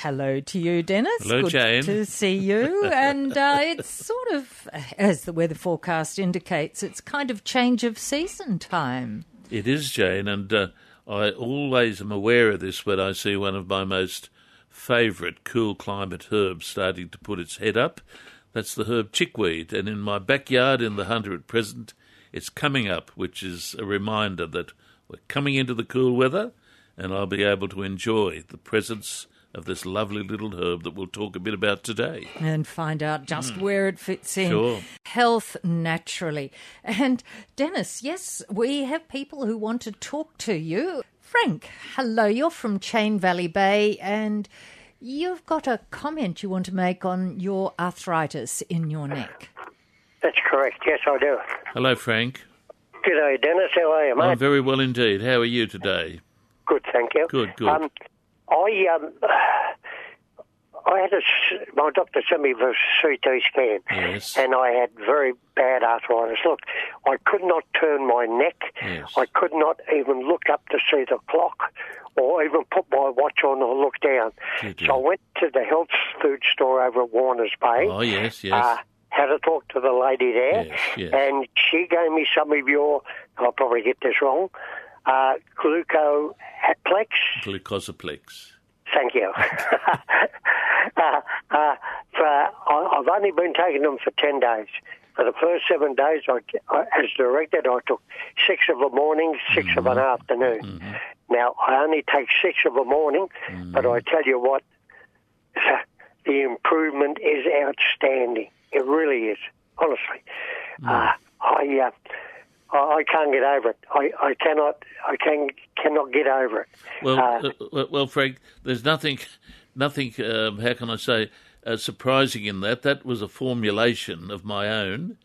Hello to you, Dennis. Hello, Good Jane. to see you. and uh, it's sort of, as the weather forecast indicates, it's kind of change of season time. It is, Jane, and uh, I always am aware of this when I see one of my most favourite cool climate herbs starting to put its head up. That's the herb chickweed, and in my backyard in the Hunter at present, it's coming up, which is a reminder that we're coming into the cool weather, and I'll be able to enjoy the presence of this lovely little herb that we'll talk a bit about today. And find out just where it fits in. Sure. Health naturally. And Dennis, yes, we have people who want to talk to you. Frank, hello, you're from Chain Valley Bay and you've got a comment you want to make on your arthritis in your neck. That's correct. Yes, I do. Hello, Frank. G'day, Dennis. How are you, mate? I'm very well indeed. How are you today? Good, thank you. Good, good. Um, I um, I had a my doctor sent me for a CT scan, Yes. and I had very bad arthritis. Look, I could not turn my neck. Yes. I could not even look up to see the clock, or even put my watch on or look down. So I went to the health food store over at Warners Bay. Oh, yes, yes. Uh, had a talk to the lady there, Yes, yes. and she gave me some of your. I'll probably get this wrong. Uh, glucoplex. Glucosaplex. Thank you. uh, uh, for, I've only been taking them for ten days. For the first seven days, I, I, as directed, I took six of a morning, 6 of an afternoon. Now I only take six of a morning, but I tell you what, the improvement is outstanding. It really is, honestly. Uh, I. I I can't get over it. I, I cannot. I can cannot get over it. Well, Uh, uh, well, Frank, there's nothing, nothing. Um, how can I say uh, surprising in that? That was a formulation of my own,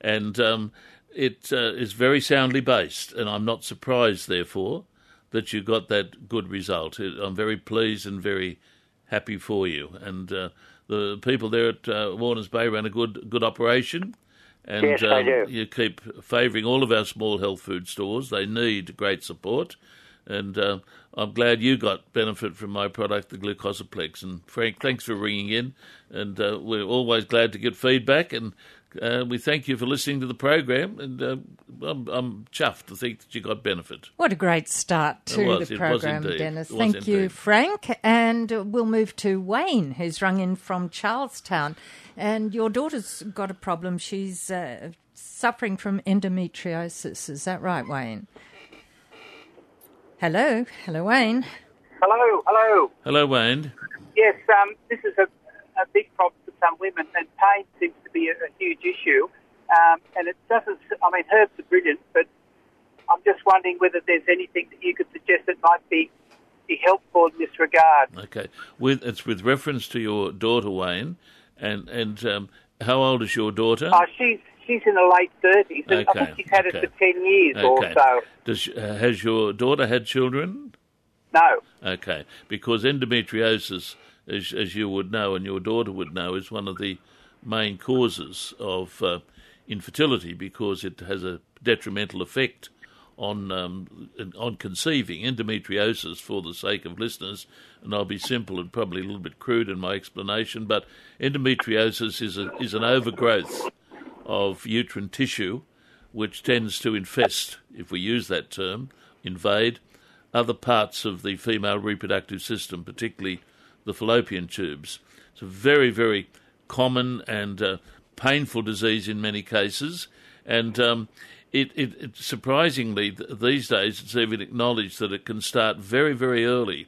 and um, it uh, is very soundly based. And I'm not surprised, therefore, that you got that good result. I'm very pleased and very happy for you. And uh, the people there at uh, Warners Bay ran a good good operation. And Yes, I um, do. you keep favouring all of our small health food stores. They need great support. And uh, I'm glad you got benefit from my product, the Glucosaplex. And Frank, thanks for ringing in. And uh, we're always glad to get feedback. And uh, we thank you for listening to the program. And uh, I'm, I'm chuffed to think that you got benefit. What a great start to was, the program. Dennis. It was Thank you, indeed. Frank. And uh, we'll move to Wayne, who's rung in from Charlestown. And your daughter's got a problem. She's uh, suffering from endometriosis. Is that right, Wayne? Hello. Hello, Wayne. Hello, hello. Hello, Wayne. Yes, um, this is a, a big problem for some women, and pain seems to be a, a huge issue. Um, and it doesn't. I mean, herbs are brilliant, but I'm just wondering whether there's anything that you could suggest that might be be helpful in this regard. Okay. With, it's with reference to your daughter, Wayne. And, and um, how old is your daughter? Oh, she's she's in the late thirties, and I think she's had it for ten years or so. Does, uh, has your daughter had children? No. Okay, because endometriosis, as, as you would know and your daughter would know, is one of the main causes of uh, infertility because it has a detrimental effect on um, on conceiving. Endometriosis, for the sake of listeners, and I'll be simple and probably a little bit crude in my explanation, but endometriosis is a, is an overgrowth of uterine tissue, which tends to infest, if we use that term, invade other parts of the female reproductive system, particularly the fallopian tubes. It's a very, very common and uh, painful disease in many cases, and um, it, it, it surprisingly these days it's even acknowledged that it can start very, very early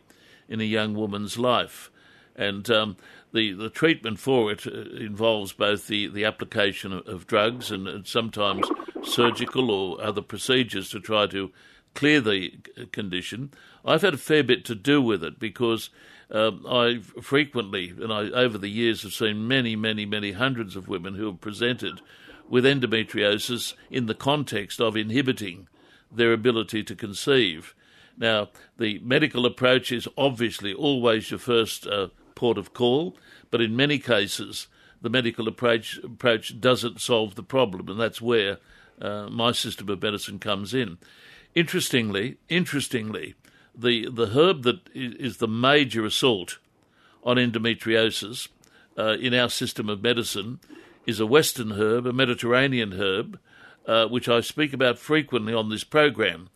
in a young woman's life, and um, the the treatment for it uh, involves both the, the application of, of drugs and, and sometimes surgical or other procedures to try to clear the condition. I've had a fair bit to do with it because um, I frequently, and I over the years have seen many, many, many hundreds of women who have presented with endometriosis in the context of inhibiting their ability to conceive. Now, the medical approach is obviously always your first uh, port of call, but in many cases, the medical approach approach doesn't solve the problem, and that's where uh, my system of medicine comes in. Interestingly, interestingly, the the herb that is the major assault on endometriosis uh, in our system of medicine is a Western herb, a Mediterranean herb, uh, which I speak about frequently on this program.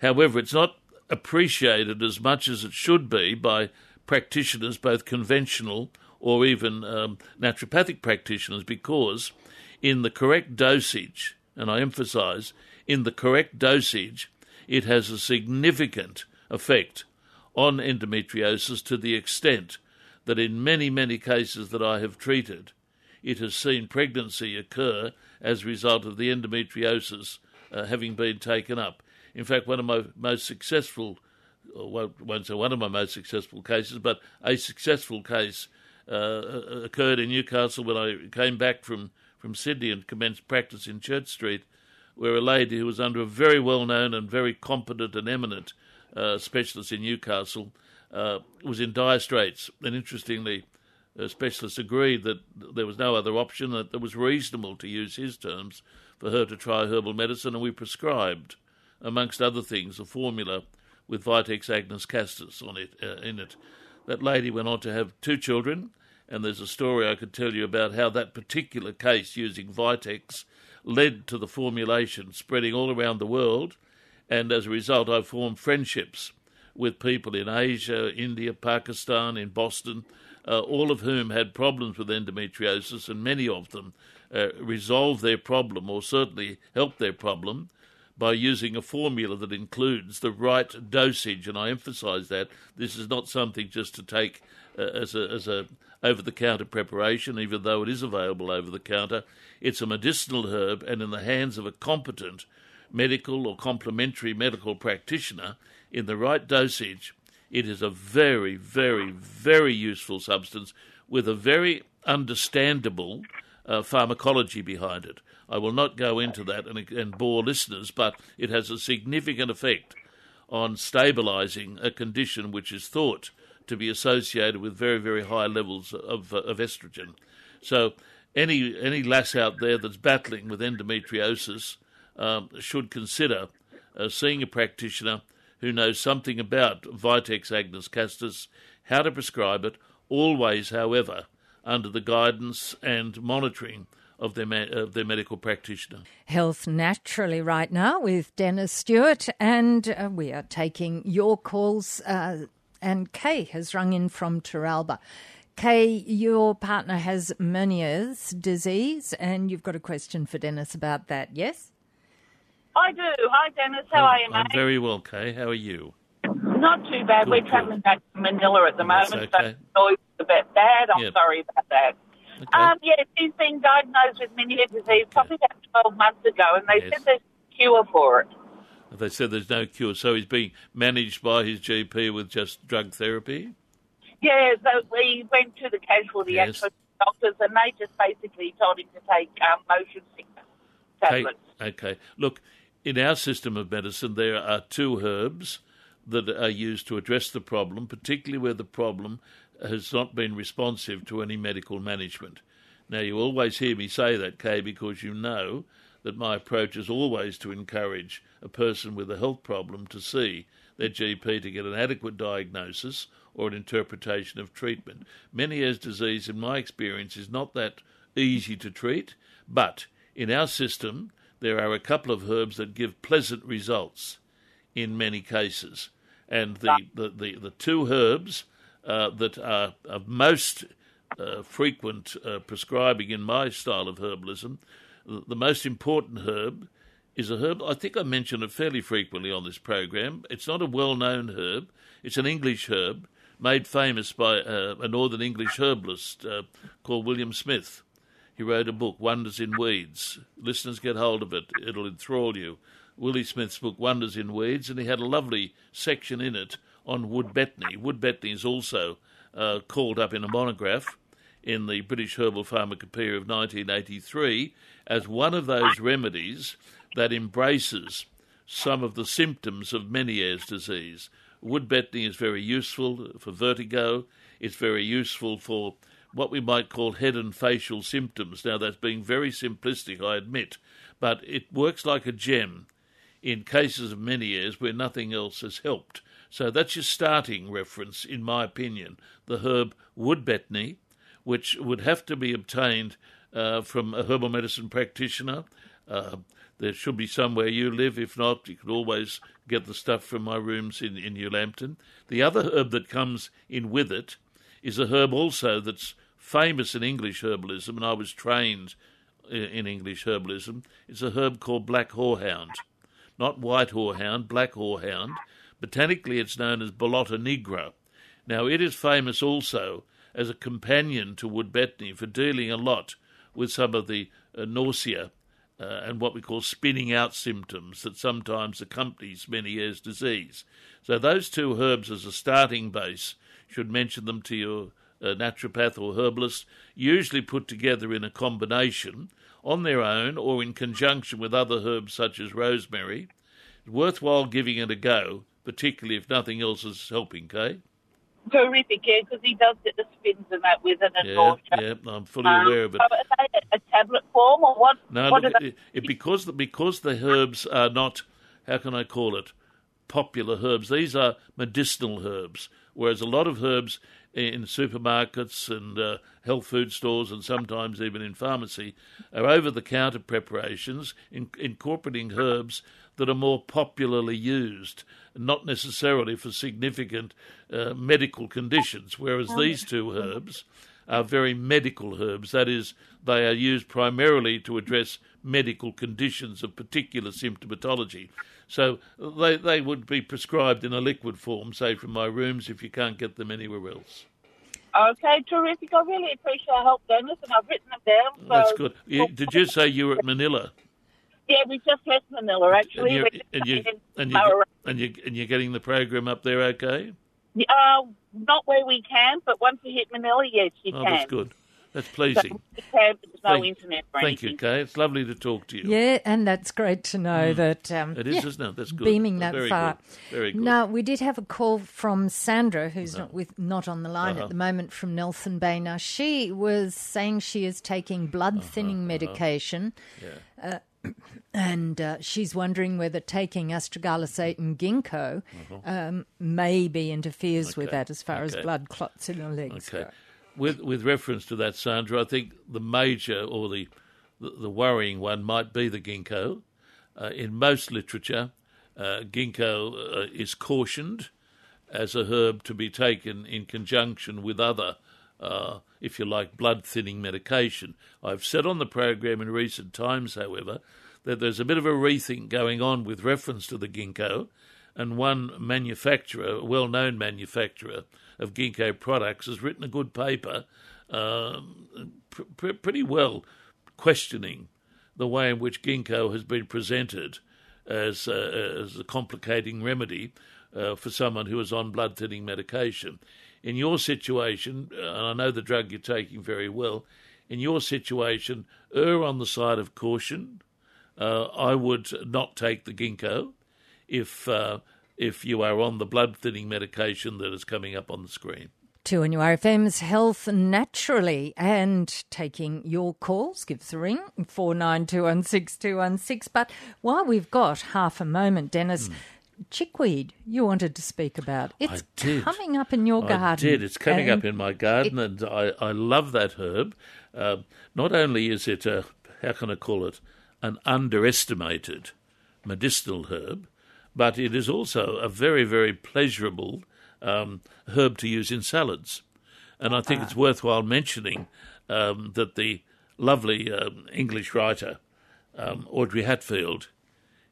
However, it's not appreciated as much as it should be by practitioners, both conventional or even um, naturopathic practitioners, because in the correct dosage, and I emphasize, in the correct dosage, it has a significant effect on endometriosis to the extent that in many, many cases that I have treated, it has seen pregnancy occur as a result of the endometriosis uh, having been taken up. In fact, one of my most successful, well, won't say one of my most successful cases, but a successful case uh, occurred in Newcastle when I came back from, from Sydney and commenced practice in Church Street, where a lady who was under a very well known and very competent and eminent uh, specialist in Newcastle uh, was in dire straits. And interestingly, specialists agreed that there was no other option, that it was reasonable to use his terms for her to try herbal medicine, and we prescribed, amongst other things, a formula with Vitex agnus castus on it, uh, in it. That lady went on to have two children, and there's a story I could tell you about how that particular case using Vitex led to the formulation spreading all around the world, and as a result, I formed friendships with people in Asia, India, Pakistan, in Boston, uh, all of whom had problems with endometriosis, and many of them uh, resolved their problem, or certainly helped their problem, by using a formula that includes the right dosage. And I emphasize that this is not something just to take uh, as a, as a over the counter preparation, even though it is available over the counter. It's a medicinal herb, and in the hands of a competent medical or complementary medical practitioner, in the right dosage, it is a very, very, very useful substance with a very understandable uh, pharmacology behind it. I will not go into that and, and bore listeners, but it has a significant effect on stabilizing a condition which is thought to be associated with very, very high levels of, uh, of estrogen. So, any any lass out there that's battling with endometriosis um, should consider uh, seeing a practitioner who knows something about Vitex agnus castus, how to prescribe it, always, however, under the guidance and monitoring of their, of their medical practitioner. Health Naturally, right now, with Dennis Stewart, and uh, we are taking your calls. Uh, and Kay has rung in from Teralba. Kay, your partner has Meniere's disease, and you've got a question for Dennis about that, yes? I do. Hi, Dennis. How are you, mate? I'm very well, Kay. How are you? Not too bad. Good, We're travelling back to Manila at the That's moment, okay. so it's a bit bad. I'm Yep. sorry about that. Okay. Um, yes, he's been diagnosed with Meniere disease probably about 12 months ago, and they Yes. said there's a cure for it. they said there's no cure, so he's being managed by his GP with just drug therapy. Yeah, so we went to the casualty Yes. doctors, and they just basically told him to take um, motion sickness Okay, tablets. okay. Look, in our system of medicine, there are two herbs that are used to address the problem, particularly where the problem has not been responsive to any medical management. Now, you always hear me say that, Kay, because you know that my approach is always to encourage a person with a health problem to see their GP to get an adequate diagnosis or an interpretation of treatment. Meniere's disease, in my experience, is not that easy to treat, but in our system, there are a couple of herbs that give pleasant results in many cases. And the, the, the, the two herbs uh, that are of most uh, frequent uh, prescribing in my style of herbalism, the, the most important herb is a herb. I think I mention it fairly frequently on this program. It's not a well known herb, it's an English herb made famous by uh, a Northern English herbalist uh, called William Smith. He wrote a book, Wonders in Weeds. Listeners get hold of it, it'll enthrall you. Willie Smith's book, Wonders in Weeds, and he had a lovely section in it on wood betony. Wood betony is also uh, called up in a monograph in the British Herbal Pharmacopoeia of 1983 as one of those remedies that embraces some of the symptoms of Meniere's disease. Wood betony is very useful for vertigo. It's very useful for what we might call head and facial symptoms. Now, that's being very simplistic, I admit, but it works like a gem in cases of many Meniere's where nothing else has helped. So that's your starting reference, in my opinion. The herb wood betony, which would have to be obtained uh, from a herbal medicine practitioner. Uh, there should be somewhere you live. If not, you can always get the stuff from my rooms in, in New Lambton. The other herb that comes in with it is a herb also that's famous in English herbalism, and I was trained in English herbalism. It's a herb called black horehound. Not white horehound, black horehound. Botanically, it's known as Ballota nigra. Now, it is famous also as a companion to wood betony for dealing a lot with some of the uh, nausea uh, and what we call spinning out symptoms that sometimes accompanies Meniere's disease. So those two herbs as a starting base should mention them to your uh, naturopath or herbalist, usually put together in a combination on their own or in conjunction with other herbs such as rosemary. It's worthwhile giving it a go, particularly if nothing else is helping, Kay? Terrific, yeah, because he does get the spins and that with it and yeah, yeah, I'm fully um, aware of it. So are they a tablet form or what? No, what look, it, it, because the, because the herbs are not, how can I call it, popular herbs. These are medicinal herbs, whereas a lot of herbs in supermarkets and uh, health food stores and sometimes even in pharmacy are over the counter preparations in, incorporating herbs that are more popularly used, not necessarily for significant uh, medical conditions, whereas these two herbs are very medical herbs. That is, they are used primarily to address medical conditions of particular symptomatology. So they, they would be prescribed in a liquid form, say from my rooms, if you can't get them anywhere else. Okay, terrific. I really appreciate your help, Dennis, and I've written them down. So That's good. You, did you say you were at Manila? Yeah, we just left Manila actually. And, you, and, you, and, you, and, you, and you're getting the program up there okay? Uh, not where we can, but once you hit Manila, yes, you oh, can. That's good. That's pleasing. So there's no thank, internet for Thank you, Kay. It's lovely to talk to you. Yeah, and that's great to know mm. that. Um, it is, yeah, isn't it? That's good. Beaming that Very far. Good. Very good. Now we did have a call from Sandra, who's Uh-huh. not with not on the line Uh-huh. at the moment, from Nelson Bay. Now she was saying she is taking blood thinning medication. Yeah. And uh, she's wondering whether taking astragalosate and ginkgo um, maybe interferes with Uh-huh. That as far as blood clots in her legs. Okay. go. With with reference to that, Sandra, I think the major or the the, worrying one might be the ginkgo. Uh, in most literature, uh, ginkgo uh, is cautioned as a herb to be taken in conjunction with other, uh, if you like, blood thinning medication. I've said on the program in recent times, however, that there's a bit of a rethink going on with reference to the ginkgo, and one manufacturer, a well known manufacturer of ginkgo products, has written a good paper, um, pr- pr- pretty well questioning the way in which ginkgo has been presented as, uh, as a complicating remedy uh, for someone who is on blood thinning medication. In your situation, and I know the drug you're taking very well, in your situation, err on the side of caution. Uh, I would not take the ginkgo if uh, if you are on the blood thinning medication that is coming up on the screen. To New NURFM's Health Naturally and taking your calls. Give us a ring, 49216216. But while we've got half a moment, Dennis, chickweed you wanted to speak about. It's did. coming up in your garden. I did. It's coming up in my garden, and I, I love that herb. Um not only is it a, how can I call it, an underestimated medicinal herb, but it is also a very, very pleasurable um, herb to use in salads. And I think it's worthwhile mentioning um, that the lovely um, English writer, um, Audrey Hatfield,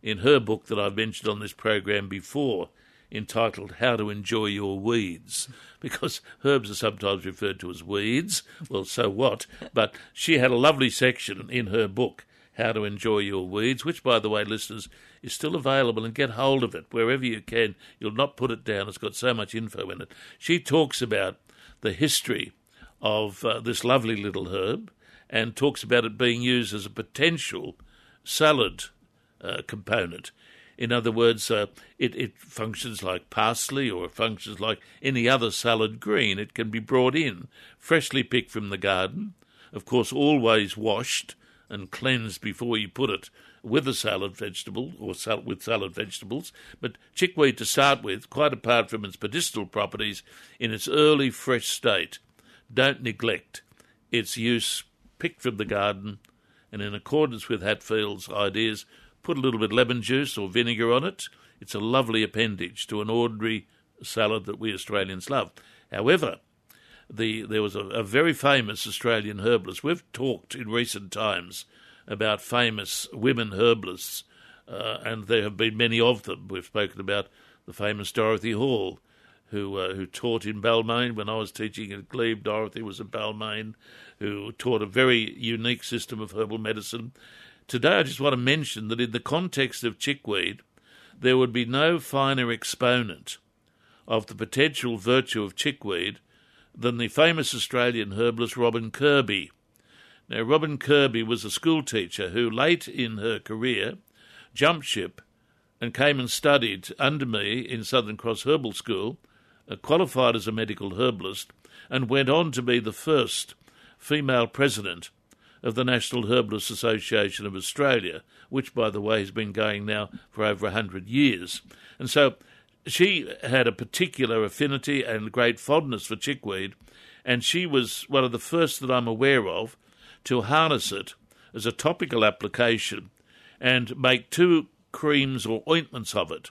in her book that I've mentioned on this program before, entitled How to Enjoy Your Weeds, because herbs are sometimes referred to as weeds. Well, so what? But she had a lovely section in her book, How to Enjoy Your Weeds, which, by the way, listeners, is still available and get hold of it wherever you can. You'll not put it down, it's got so much info in it. She talks about the history of uh, this lovely little herb and talks about it being used as a potential salad uh, component. In other words, uh, it, it functions like parsley or it functions like any other salad green. It can be brought in, freshly picked from the garden, of course, always washed and cleanse before you put it with a salad vegetable or sal- with salad vegetables. But chickweed, to start with, quite apart from its medicinal properties, in its early fresh state, don't neglect its use picked from the garden and in accordance with Hatfield's ideas, put a little bit lemon juice or vinegar on it. It's a lovely appendage to an ordinary salad that we Australians love. However, the, there was a, a very famous Australian herbalist. We've talked in recent times about famous women herbalists, uh, and there have been many of them. We've spoken about the famous Dorothy Hall, who uh, who taught in Balmain when I was teaching at Glebe. Dorothy was at Balmain, who taught a very unique system of herbal medicine. Today, I just want to mention that in the context of chickweed, there would be no finer exponent of the potential virtue of chickweed than the famous Australian herbalist Robin Kirby. Now, Robin Kirby was a schoolteacher who, late in her career, jumped ship and came and studied under me in Southern Cross Herbal School, uh, qualified as a medical herbalist, and went on to be the first female president of the National Herbalist Association of Australia, which, by the way, has been going now for over a hundred years. And so she had a particular affinity and great fondness for chickweed, and she was one of the first that I'm aware of to harness it as a topical application and make two creams or ointments of it,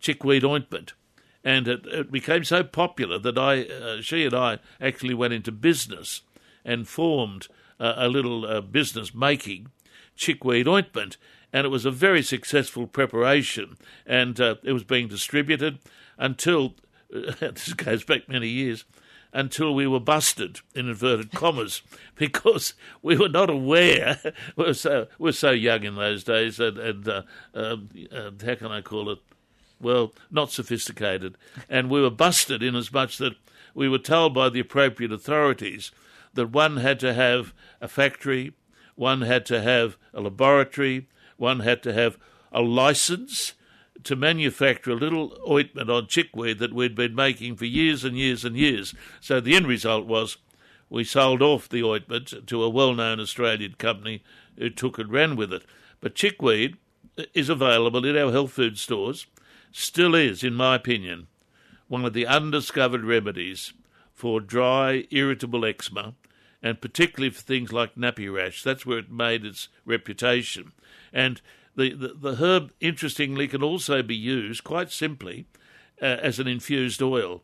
chickweed ointment. And it, it became so popular that I, uh, she and I actually went into business and formed uh, a little uh, business making chickweed ointment and it was a very successful preparation, and uh, it was being distributed until this goes back many years until we were busted in inverted commas because we were not aware we were so we were so young in those days and, and uh, uh, how can I call it? Well not sophisticated. And we were busted in as much that we were told by the appropriate authorities that one had to have a factory one had to have a laboratory one had to have a license to manufacture a little ointment on chickweed that we'd been making for years and years and years. So the end result was we sold off the ointment to a well known Australian company who took and ran with it. But chickweed is available in our health food stores, still is, in my opinion, one of the undiscovered remedies for dry, irritable eczema, and particularly for things like nappy rash. That's where it made its reputation. And the, the, the herb, interestingly, can also be used quite simply uh, as an infused oil.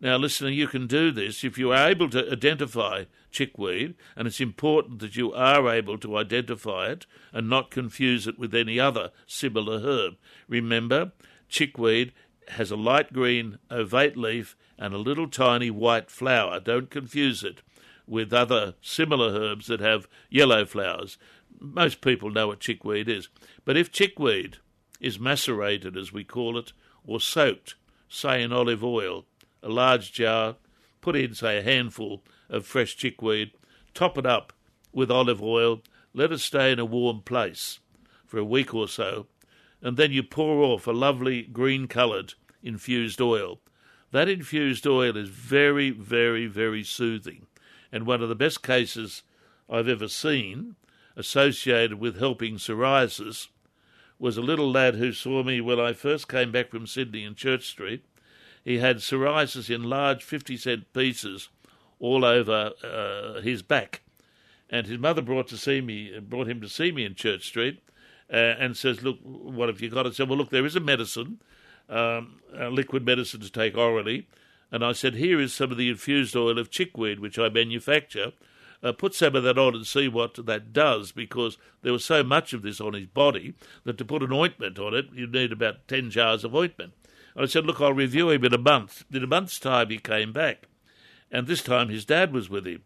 Now, listener, you can do this if you are able to identify chickweed, and it's important that you are able to identify it and not confuse it with any other similar herb. Remember, chickweed has a light green ovate leaf and a little tiny white flower. Don't confuse it with other similar herbs that have yellow flowers most people know what chickweed is. But if chickweed is macerated, as we call it, or soaked, say in olive oil, a large jar, put in, say, a handful of fresh chickweed, top it up with olive oil, let it stay in a warm place for a week or so, and then you pour off a lovely green coloured infused oil. That infused oil is very, very, very soothing, and one of the best cases I've ever seen associated with helping psoriasis was a little lad who saw me when I first came back from Sydney in Church Street. He had psoriasis in large 50 cent pieces all over uh, his back. And his mother brought to see me, brought him to see me in Church Street, uh, and says, "Look, what have you got?" I said, "Well, look, there is a medicine, um, a liquid medicine to take orally." And I said, "Here is some of the infused oil of chickweed, which I manufacture." Uh, put some of that on and see what that does because there was so much of this on his body that to put an ointment on it, you'd need about 10 jars of ointment. And I said, Look, I'll review him in a month. In a month's time, he came back. And this time his dad was with him.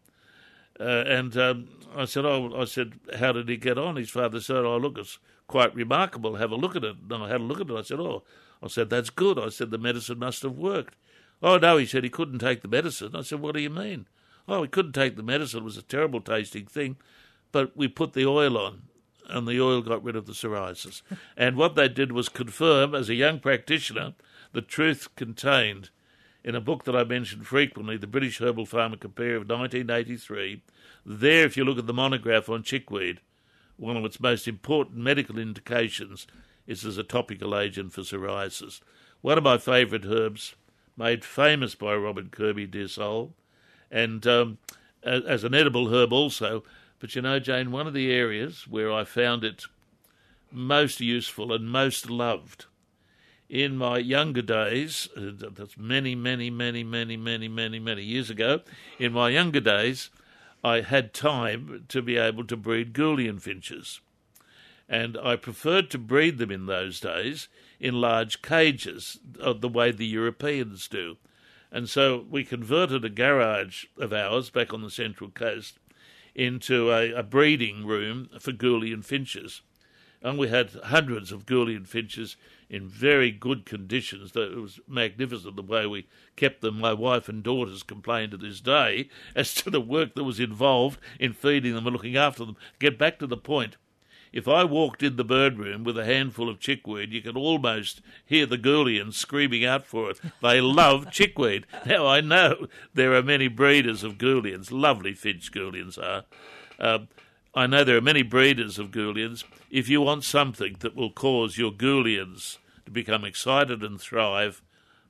Uh, and um, I said, Oh, I said, how did he get on? His father said, Oh, look, it's quite remarkable. Have a look at it. And I had a look at it. I said, Oh, I said, that's good. I said, the medicine must have worked. Oh, no, he said he couldn't take the medicine. I said, What do you mean? Oh, we couldn't take the medicine. It was a terrible tasting thing. But we put the oil on, and the oil got rid of the psoriasis. and what they did was confirm, as a young practitioner, the truth contained in a book that I mention frequently, the British Herbal Pharmacopoeia of 1983. There, if you look at the monograph on chickweed, one of its most important medical indications is as a topical agent for psoriasis. One of my favourite herbs, made famous by Robert Kirby, dear soul, and um, as an edible herb also. But you know, Jane, one of the areas where I found it most useful and most loved in my younger days, uh, that's many, many, many, many, many, many, many years ago, in my younger days, I had time to be able to breed Gouldian finches. And I preferred to breed them in those days in large cages, uh, the way the Europeans do. And so we converted a garage of ours back on the Central Coast into a, a breeding room for Gouldian finches. And we had hundreds of Gouldian finches in very good conditions. It was magnificent the way we kept them. My wife and daughters complain to this day as to the work that was involved in feeding them and looking after them. Get back to the point. If I walked in the bird room with a handful of chickweed, you could almost hear the Gouldians screaming out for it. They love chickweed. Now, I know there are many breeders of Gouldians, lovely finch Gouldians are. Um, I know there are many breeders of Gouldians. If you want something that will cause your Gouldians to become excited and thrive,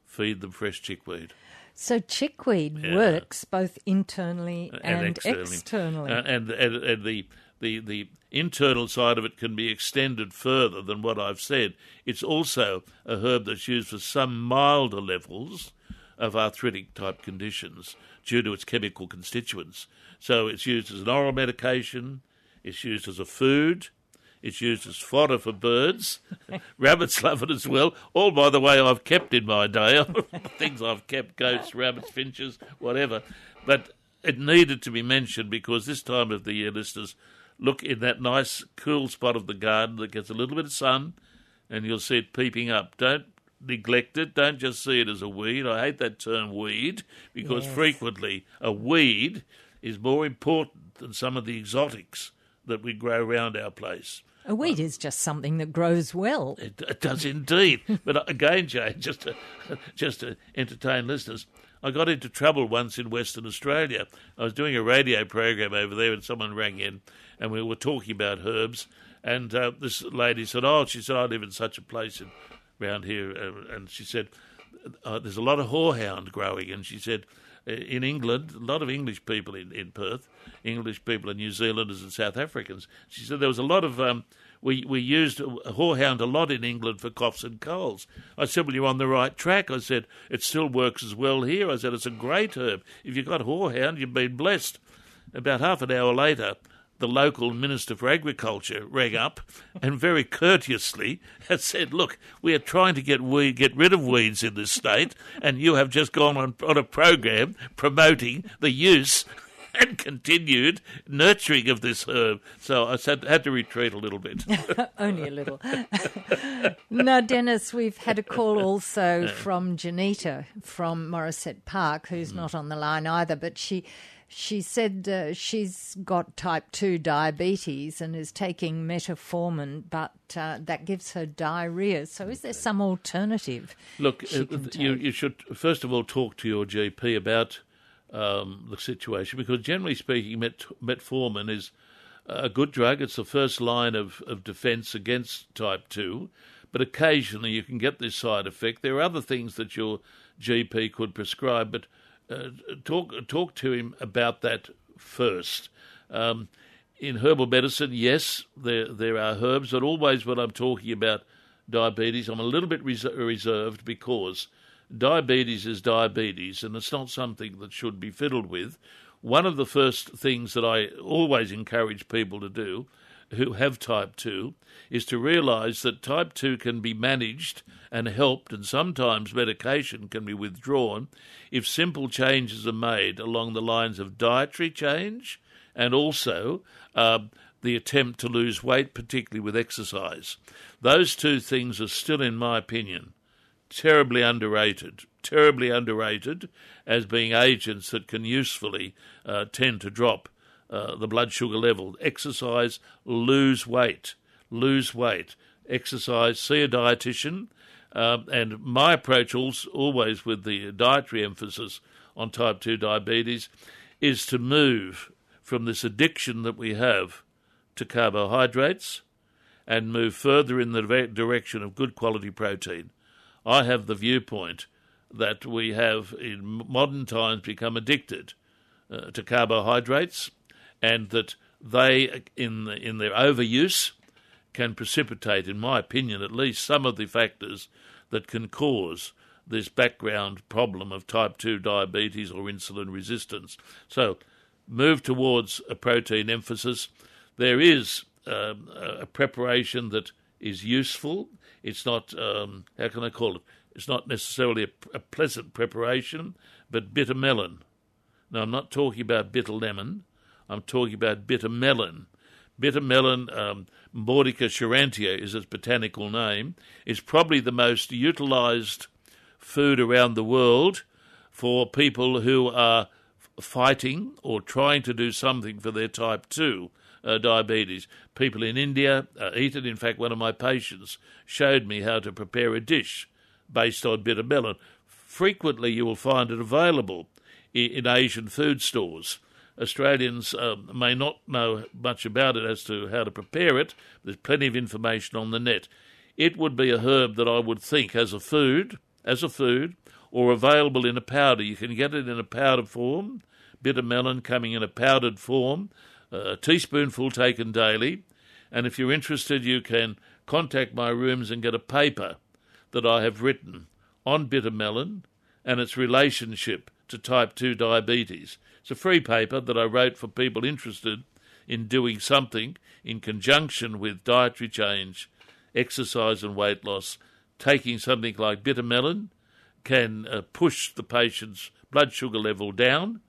feed them fresh chickweed. So chickweed yeah. works both internally and, and externally. externally. Uh, and, and, and the the, the internal side of it can be extended further than what I've said. It's also a herb that's used for some milder levels of arthritic type conditions due to its chemical constituents. So it's used as an oral medication, it's used as a food, it's used as fodder for birds. rabbits love it as well. All, by the way, I've kept in my day. Things I've kept goats, rabbits, finches, whatever. But it needed to be mentioned because this time of the year, listeners, look in that nice cool spot of the garden that gets a little bit of sun, and you'll see it peeping up. Don't neglect it. Don't just see it as a weed. I hate that term weed because yes. frequently a weed is more important than some of the exotics that we grow around our place. A weed is just something that grows well. It, it does indeed. but again, Jane, just to, just to entertain listeners, I got into trouble once in Western Australia. I was doing a radio program over there, and someone rang in and we were talking about herbs. And uh, this lady said, "Oh, she said I live in such a place in, around here," uh, and she said, uh, "There's a lot of horehound growing." And she said, uh, "In England, a lot of English people in, in Perth, English people and New Zealanders and South Africans." She said there was a lot of um, we, we used horehound a lot in England for coughs and colds. I said, Well, you're on the right track. I said, It still works as well here. I said, It's a great herb. If you've got horehound, you've been blessed. About half an hour later, the local Minister for Agriculture rang up and very courteously had said, Look, we are trying to get weed, get rid of weeds in this state, and you have just gone on, on a program promoting the use and continued nurturing of this herb. So I had, had to retreat a little bit. Only a little. now, Dennis, we've had a call also from Janita from Morisset Park, who's mm. not on the line either, but she she said uh, she's got type 2 diabetes and is taking metformin, but uh, that gives her diarrhea. So, is there some alternative? Look, uh, you, you, should first of all talk to your GP about um, the situation because, generally speaking, met, metformin is a good drug. It's the first line of, of defence against type 2, but occasionally you can get this side effect. There are other things that your GP could prescribe, but talk talk to him about that first. Um, in herbal medicine, yes, there there are herbs, but always when I'm talking about diabetes, I'm a little bit res- reserved because diabetes is diabetes, and it's not something that should be fiddled with. One of the first things that I always encourage people to do who have type 2 is to realize that type 2 can be managed and helped, and sometimes medication can be withdrawn if simple changes are made along the lines of dietary change and also uh, the attempt to lose weight, particularly with exercise. Those two things are still, in my opinion, terribly underrated, terribly underrated as being agents that can usefully uh, tend to drop uh, the blood sugar level. Exercise, lose weight, lose weight. Exercise, see a dietitian. Um, and my approach, also, always with the dietary emphasis on type 2 diabetes, is to move from this addiction that we have to carbohydrates and move further in the direction of good quality protein. I have the viewpoint that we have in modern times become addicted uh, to carbohydrates and that they, in, the, in their overuse, can precipitate, in my opinion at least, some of the factors that can cause this background problem of type 2 diabetes or insulin resistance. So, move towards a protein emphasis. There is um, a preparation that is useful. It's not, um, how can I call it? It's not necessarily a, a pleasant preparation, but bitter melon. Now, I'm not talking about bitter lemon, I'm talking about bitter melon. Bitter melon, um, Momordica charantia is its botanical name, is probably the most utilized food around the world for people who are fighting or trying to do something for their type 2 uh, diabetes. People in India uh, eat it. In fact, one of my patients showed me how to prepare a dish based on bitter melon. Frequently, you will find it available in, in Asian food stores. Australians um, may not know much about it as to how to prepare it. There's plenty of information on the net. It would be a herb that I would think as a food, as a food, or available in a powder. You can get it in a powder form, bitter melon coming in a powdered form, a teaspoonful taken daily. And if you're interested, you can contact my rooms and get a paper that I have written on bitter melon and its relationship to type 2 diabetes. It's a free paper that I wrote for people interested in doing something in conjunction with dietary change, exercise, and weight loss. Taking something like bitter melon can uh, push the patient's blood sugar level down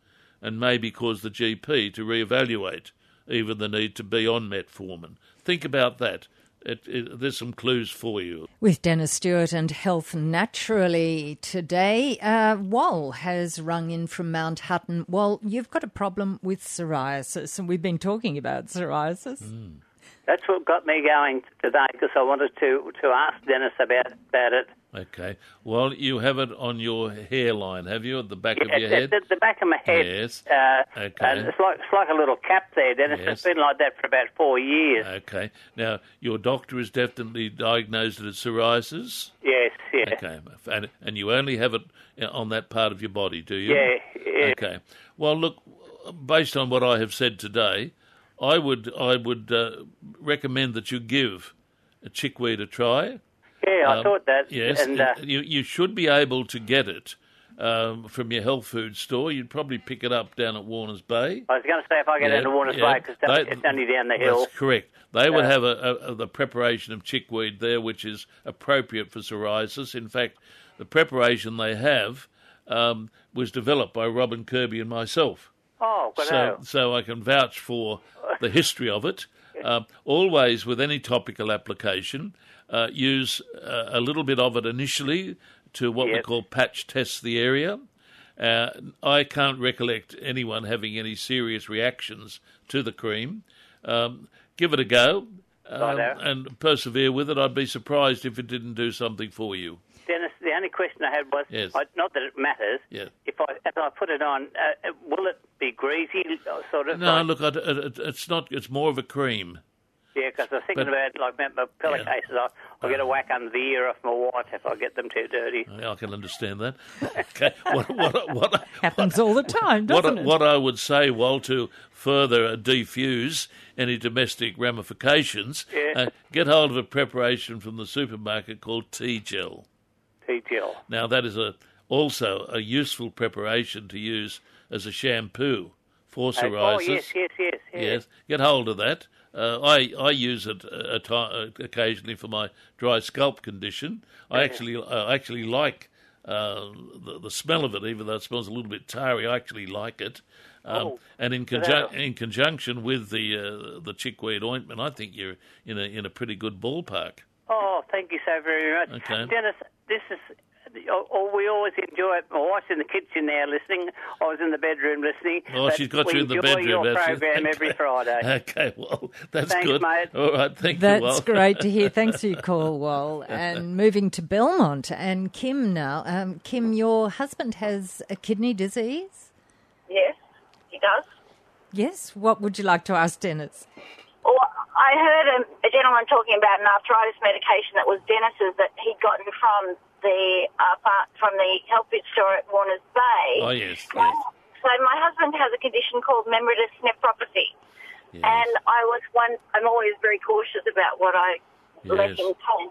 and maybe cause the GP to reevaluate even the need to be on metformin. Think about that. It, it, there's some clues for you. With Dennis Stewart and Health Naturally today, uh, Wal has rung in from Mount Hutton. Well, you've got a problem with psoriasis, and we've been talking about psoriasis. Mm. That's what got me going today because I wanted to to ask Dennis about about it. Okay. Well, you have it on your hairline, have you, at the back Yeah, of your head? the, the back of my head. Yes. Uh, Okay. And it's like it's like a little cap there, Dennis. Yes. It's been like that for about four years. Okay. Now, your doctor has definitely diagnosed it as psoriasis. yes, yes. Okay. And, and you only have it uh, on that part of your body, do you? Yeah, yeah. Okay. Well, look, based on what I have said today, I would I would uh, recommend that you give a chickweed a try. Yeah, I Um, thought that. Yes, And uh, you you should be able to get it um, from your health food store. You'd probably pick it up down at Warners Bay. I was going to say if I get Yeah, into Warner's yeah. Way because it's only down the hill. That's correct. They would have a, a, the preparation of chickweed there, which is appropriate for psoriasis. In fact, the preparation they have um, was developed by Robin Kirby and myself. Oh, So, so I can vouch for the history of it. Um, always, with any topical application, uh, use uh, a little bit of it initially to what we call patch test the area. Uh, I can't recollect anyone having any serious reactions to the cream. Um, give it a go um, and persevere with it. I'd be surprised if it didn't do something for you. Dennis, the only question I had was, Yes. I, not that it matters. Yeah. If I as I put it on, uh, will it be greasy, uh, sort of? No, like, look, I- it, it's not. It's more of a cream. Yeah, because I was thinking but- about like my, my pillowcases. Yeah. I, I'll get a whack under the ear off my wife if I get them too dirty. I can understand that. Okay, what, what, what, Happens all the time, what, doesn't it? what I would say, Wal, to further defuse any domestic ramifications, Yeah. uh, get hold of a preparation from the supermarket called T/Gel. Gel. Now, that is a also a useful preparation to use as a shampoo for Uh, psoriasis. oh yes, yes, yes, yes. Yes, get hold of that. Uh, I I use it uh, a uh, occasionally for my dry scalp condition. I actually I actually like uh, the, the smell of it, even though it smells a little bit tarry. I actually like it. Um, Oh, and in, conjun- in conjunction with the uh, the chickweed ointment, I think you're in a in a pretty good ballpark. Oh, thank you so very much, Okay. Dennis. This is. Oh, oh, we always enjoy it. My wife's in the kitchen now listening. I was in the bedroom listening. Oh, she's got you in the bedroom. your has she? program every Friday. Okay, well, that's Thanks, good. mate. All right, thank you. That's great to hear. Thanks for your call, Wal. And moving to Belmont and Kim now. Um, Kim, your husband has a kidney disease. Yes, he does. Yes. What would you like to ask Dennis? I heard a, a gentleman talking about an arthritis medication that was Dennis's that he'd gotten from the uh, from the health food store at Warners Bay. Oh, yes, yes. So my husband has a condition called membranous nephropathy, yes. and I was one. I'm always very cautious about what I let him take.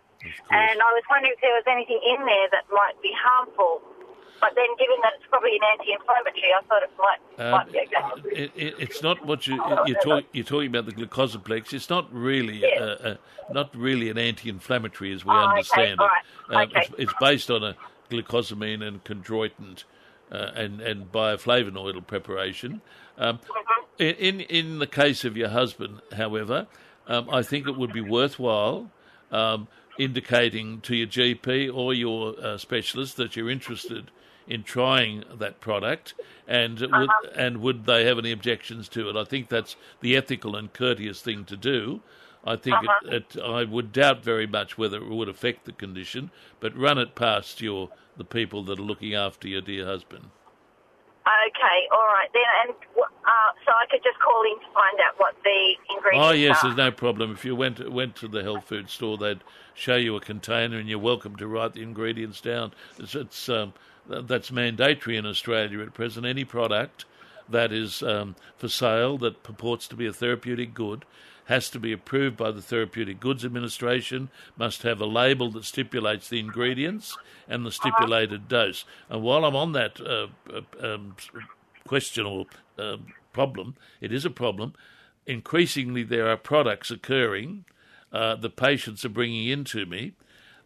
And I was wondering if there was anything in there that might be harmful. But then, given that it's probably an anti-inflammatory, I thought it might, Um, might be okay. it, it, it's not what you you're, talk, you're talking about the glucosaplex. It's not really Yes. uh, uh, not really an anti-inflammatory as we Oh, understand all it. right, Um, okay. it's, it's based on a glucosamine and chondroitin uh, and and bioflavonoidal preparation. Um, in, in in the case of your husband, however, um, I think it would be worthwhile. Um, indicating to your GP or your uh, specialist that you're interested in trying that product, and would, and would they have any objections to it? I think that's the ethical and courteous thing to do. I think it, it, I would doubt very much whether it would affect the condition, but run it past your the people that are looking after your dear husband. Okay, all right then. And uh, so I could just call in to find out what the ingredients Oh yes, are. there's no problem. If you went went to the health food store, they'd show you a container, and you're welcome to write the ingredients down. It's, it's um, that's mandatory in Australia at present. Any product that is um, for sale that purports to be a therapeutic good has to be approved by the Therapeutic Goods Administration, must have a label that stipulates the ingredients and the stipulated dose. And while I'm on that uh, uh, um, question or uh, problem, it is a problem. Increasingly, there are products occurring uh, the patients are bringing in to me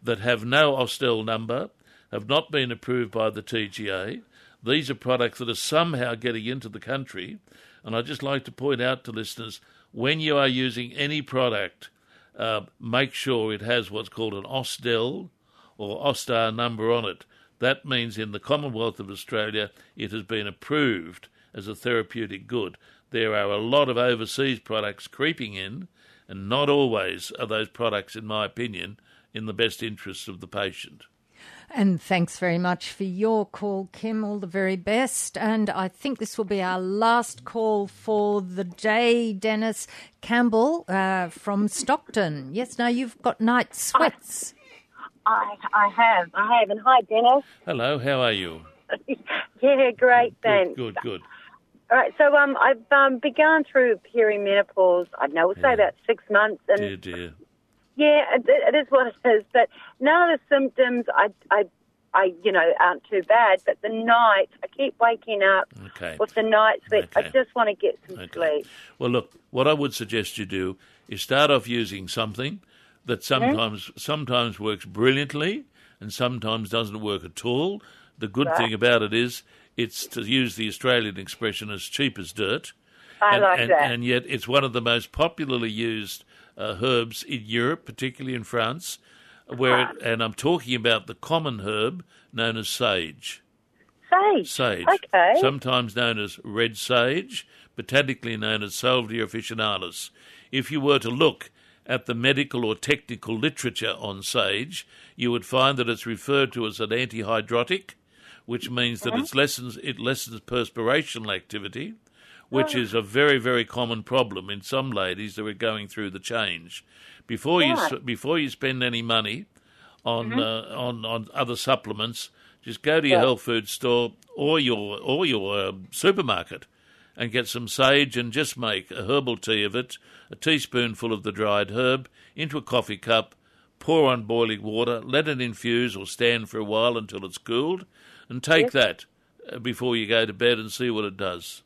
that have no AUST L number, have not been approved by the TGA. These are products that are somehow getting into the country. And I'd just like to point out to listeners when you are using any product, uh, make sure it has what's called an AUST L or AUST R number on it. That means in the Commonwealth of Australia it has been approved as a therapeutic good. There are a lot of overseas products creeping in, and not always are those products, in my opinion, in the best interests of the patient. And thanks very much for your call, Kim. All the very best. And I think this will be our last call for the day. Dennis Campbell uh, from Stockton. Yes, now you've got night sweats. I, I have, I have. And hi, Dennis. Hello, how are you? yeah, great, Good, thanks. good, good. All right, so um, I've um, begun through perimenopause. I know we'll say Yeah. about six months, and Dear, dear. Yeah, it, it is what it is. But none of the symptoms, I, I, I, you know, aren't too bad. But the night, I keep waking up Okay. with the night sweats. I just want to get some Okay. sleep. Well, look, what I would suggest you do is start off using something that mm-hmm. sometimes sometimes works brilliantly and sometimes doesn't work at all. The good thing about it is it's to use the Australian expression as cheap as dirt. I and, like and, that. and yet it's one of the most popularly used uh, herbs in Europe, particularly in France, where it, and I'm talking about the common herb known as sage. Sage. Sage, Okay. sometimes known as red sage, botanically known as Salvia officinalis. If you were to look at the medical or technical literature on sage, you would find that it's referred to as an antihydrotic, which means that it lessens it lessens perspirational activity, which is a very very common problem in some ladies that are going through the change. Before you before you spend any money on uh, on on other supplements, just go to your health food store or your or your um, supermarket and get some sage and just make a herbal tea of it, a teaspoonful of the dried herb into a coffee cup, pour on boiling water, let it infuse or stand for a while until it's cooled, and take that uh, before you go to bed and see what it does.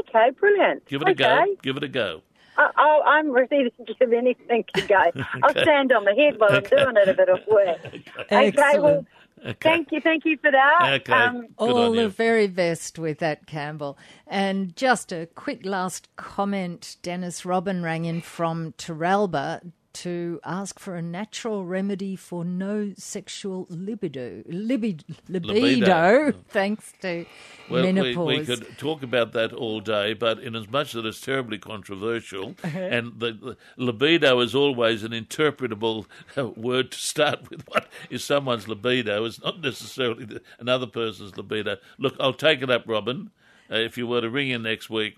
Okay, brilliant. Give it a go. Give it a go. I, I, I'm ready to give anything a go. I'll stand on my head while Okay. I'm doing it if it'll work. Okay, well, Excellent. Okay. thank you, thank you for that. Okay. Um, All the very best with that, Campbell. And just a quick last comment Dennis Robin rang in from Teralba to ask for a natural remedy for no sexual libido. Libi- libido, Libido. thanks to Well, we, menopause. we could talk about that all day, but in as much that it's terribly controversial, Uh-huh. and the, the libido is always an interpretable uh, word to start with. What is someone's libido? It's not necessarily another person's libido. Look, I'll take it up, Robin. Uh, if you were to ring in next week,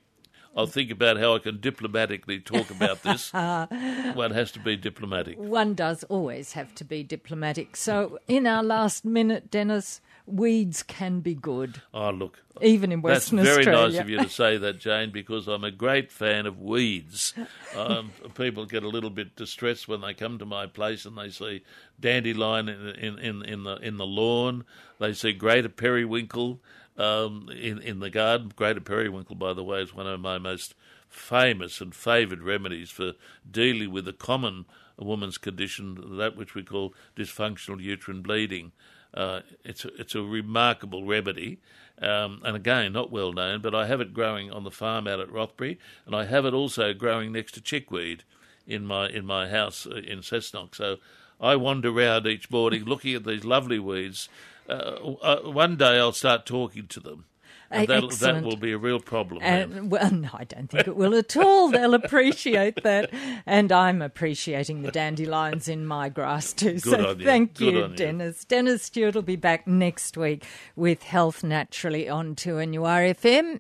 I'll think about how I can diplomatically talk about this. One has to be diplomatic. One does always have to be diplomatic. So, in our last minute, Dennis, weeds can be good, Oh, look. even in Western Australia. That's very Australia. nice of you to say that, Jane, because I'm a great fan of weeds. Um, people get a little bit distressed when they come to my place and they see dandelion in, in, in, in the in the lawn. They see greater periwinkle um, in in the garden. Greater periwinkle, by the way, is one of my most famous and favoured remedies for dealing with a common woman's condition, that which we call dysfunctional uterine bleeding. Uh, it's a, it's a remarkable remedy, um, and again not well known. But I have it growing on the farm out at Rothbury, and I have it also growing next to chickweed in my in my house uh, in Cessnock. So I wander round each morning looking at these lovely weeds. Uh, uh, one day I'll start talking to them. And that'll- that will be a real problem. And, well, no, I don't think it will at all. They'll appreciate that. And I'm appreciating the dandelions in my grass too. Good so you. thank Good you, on you. Dennis. Dennis Stewart will be back next week with Health Naturally on 2NURFM.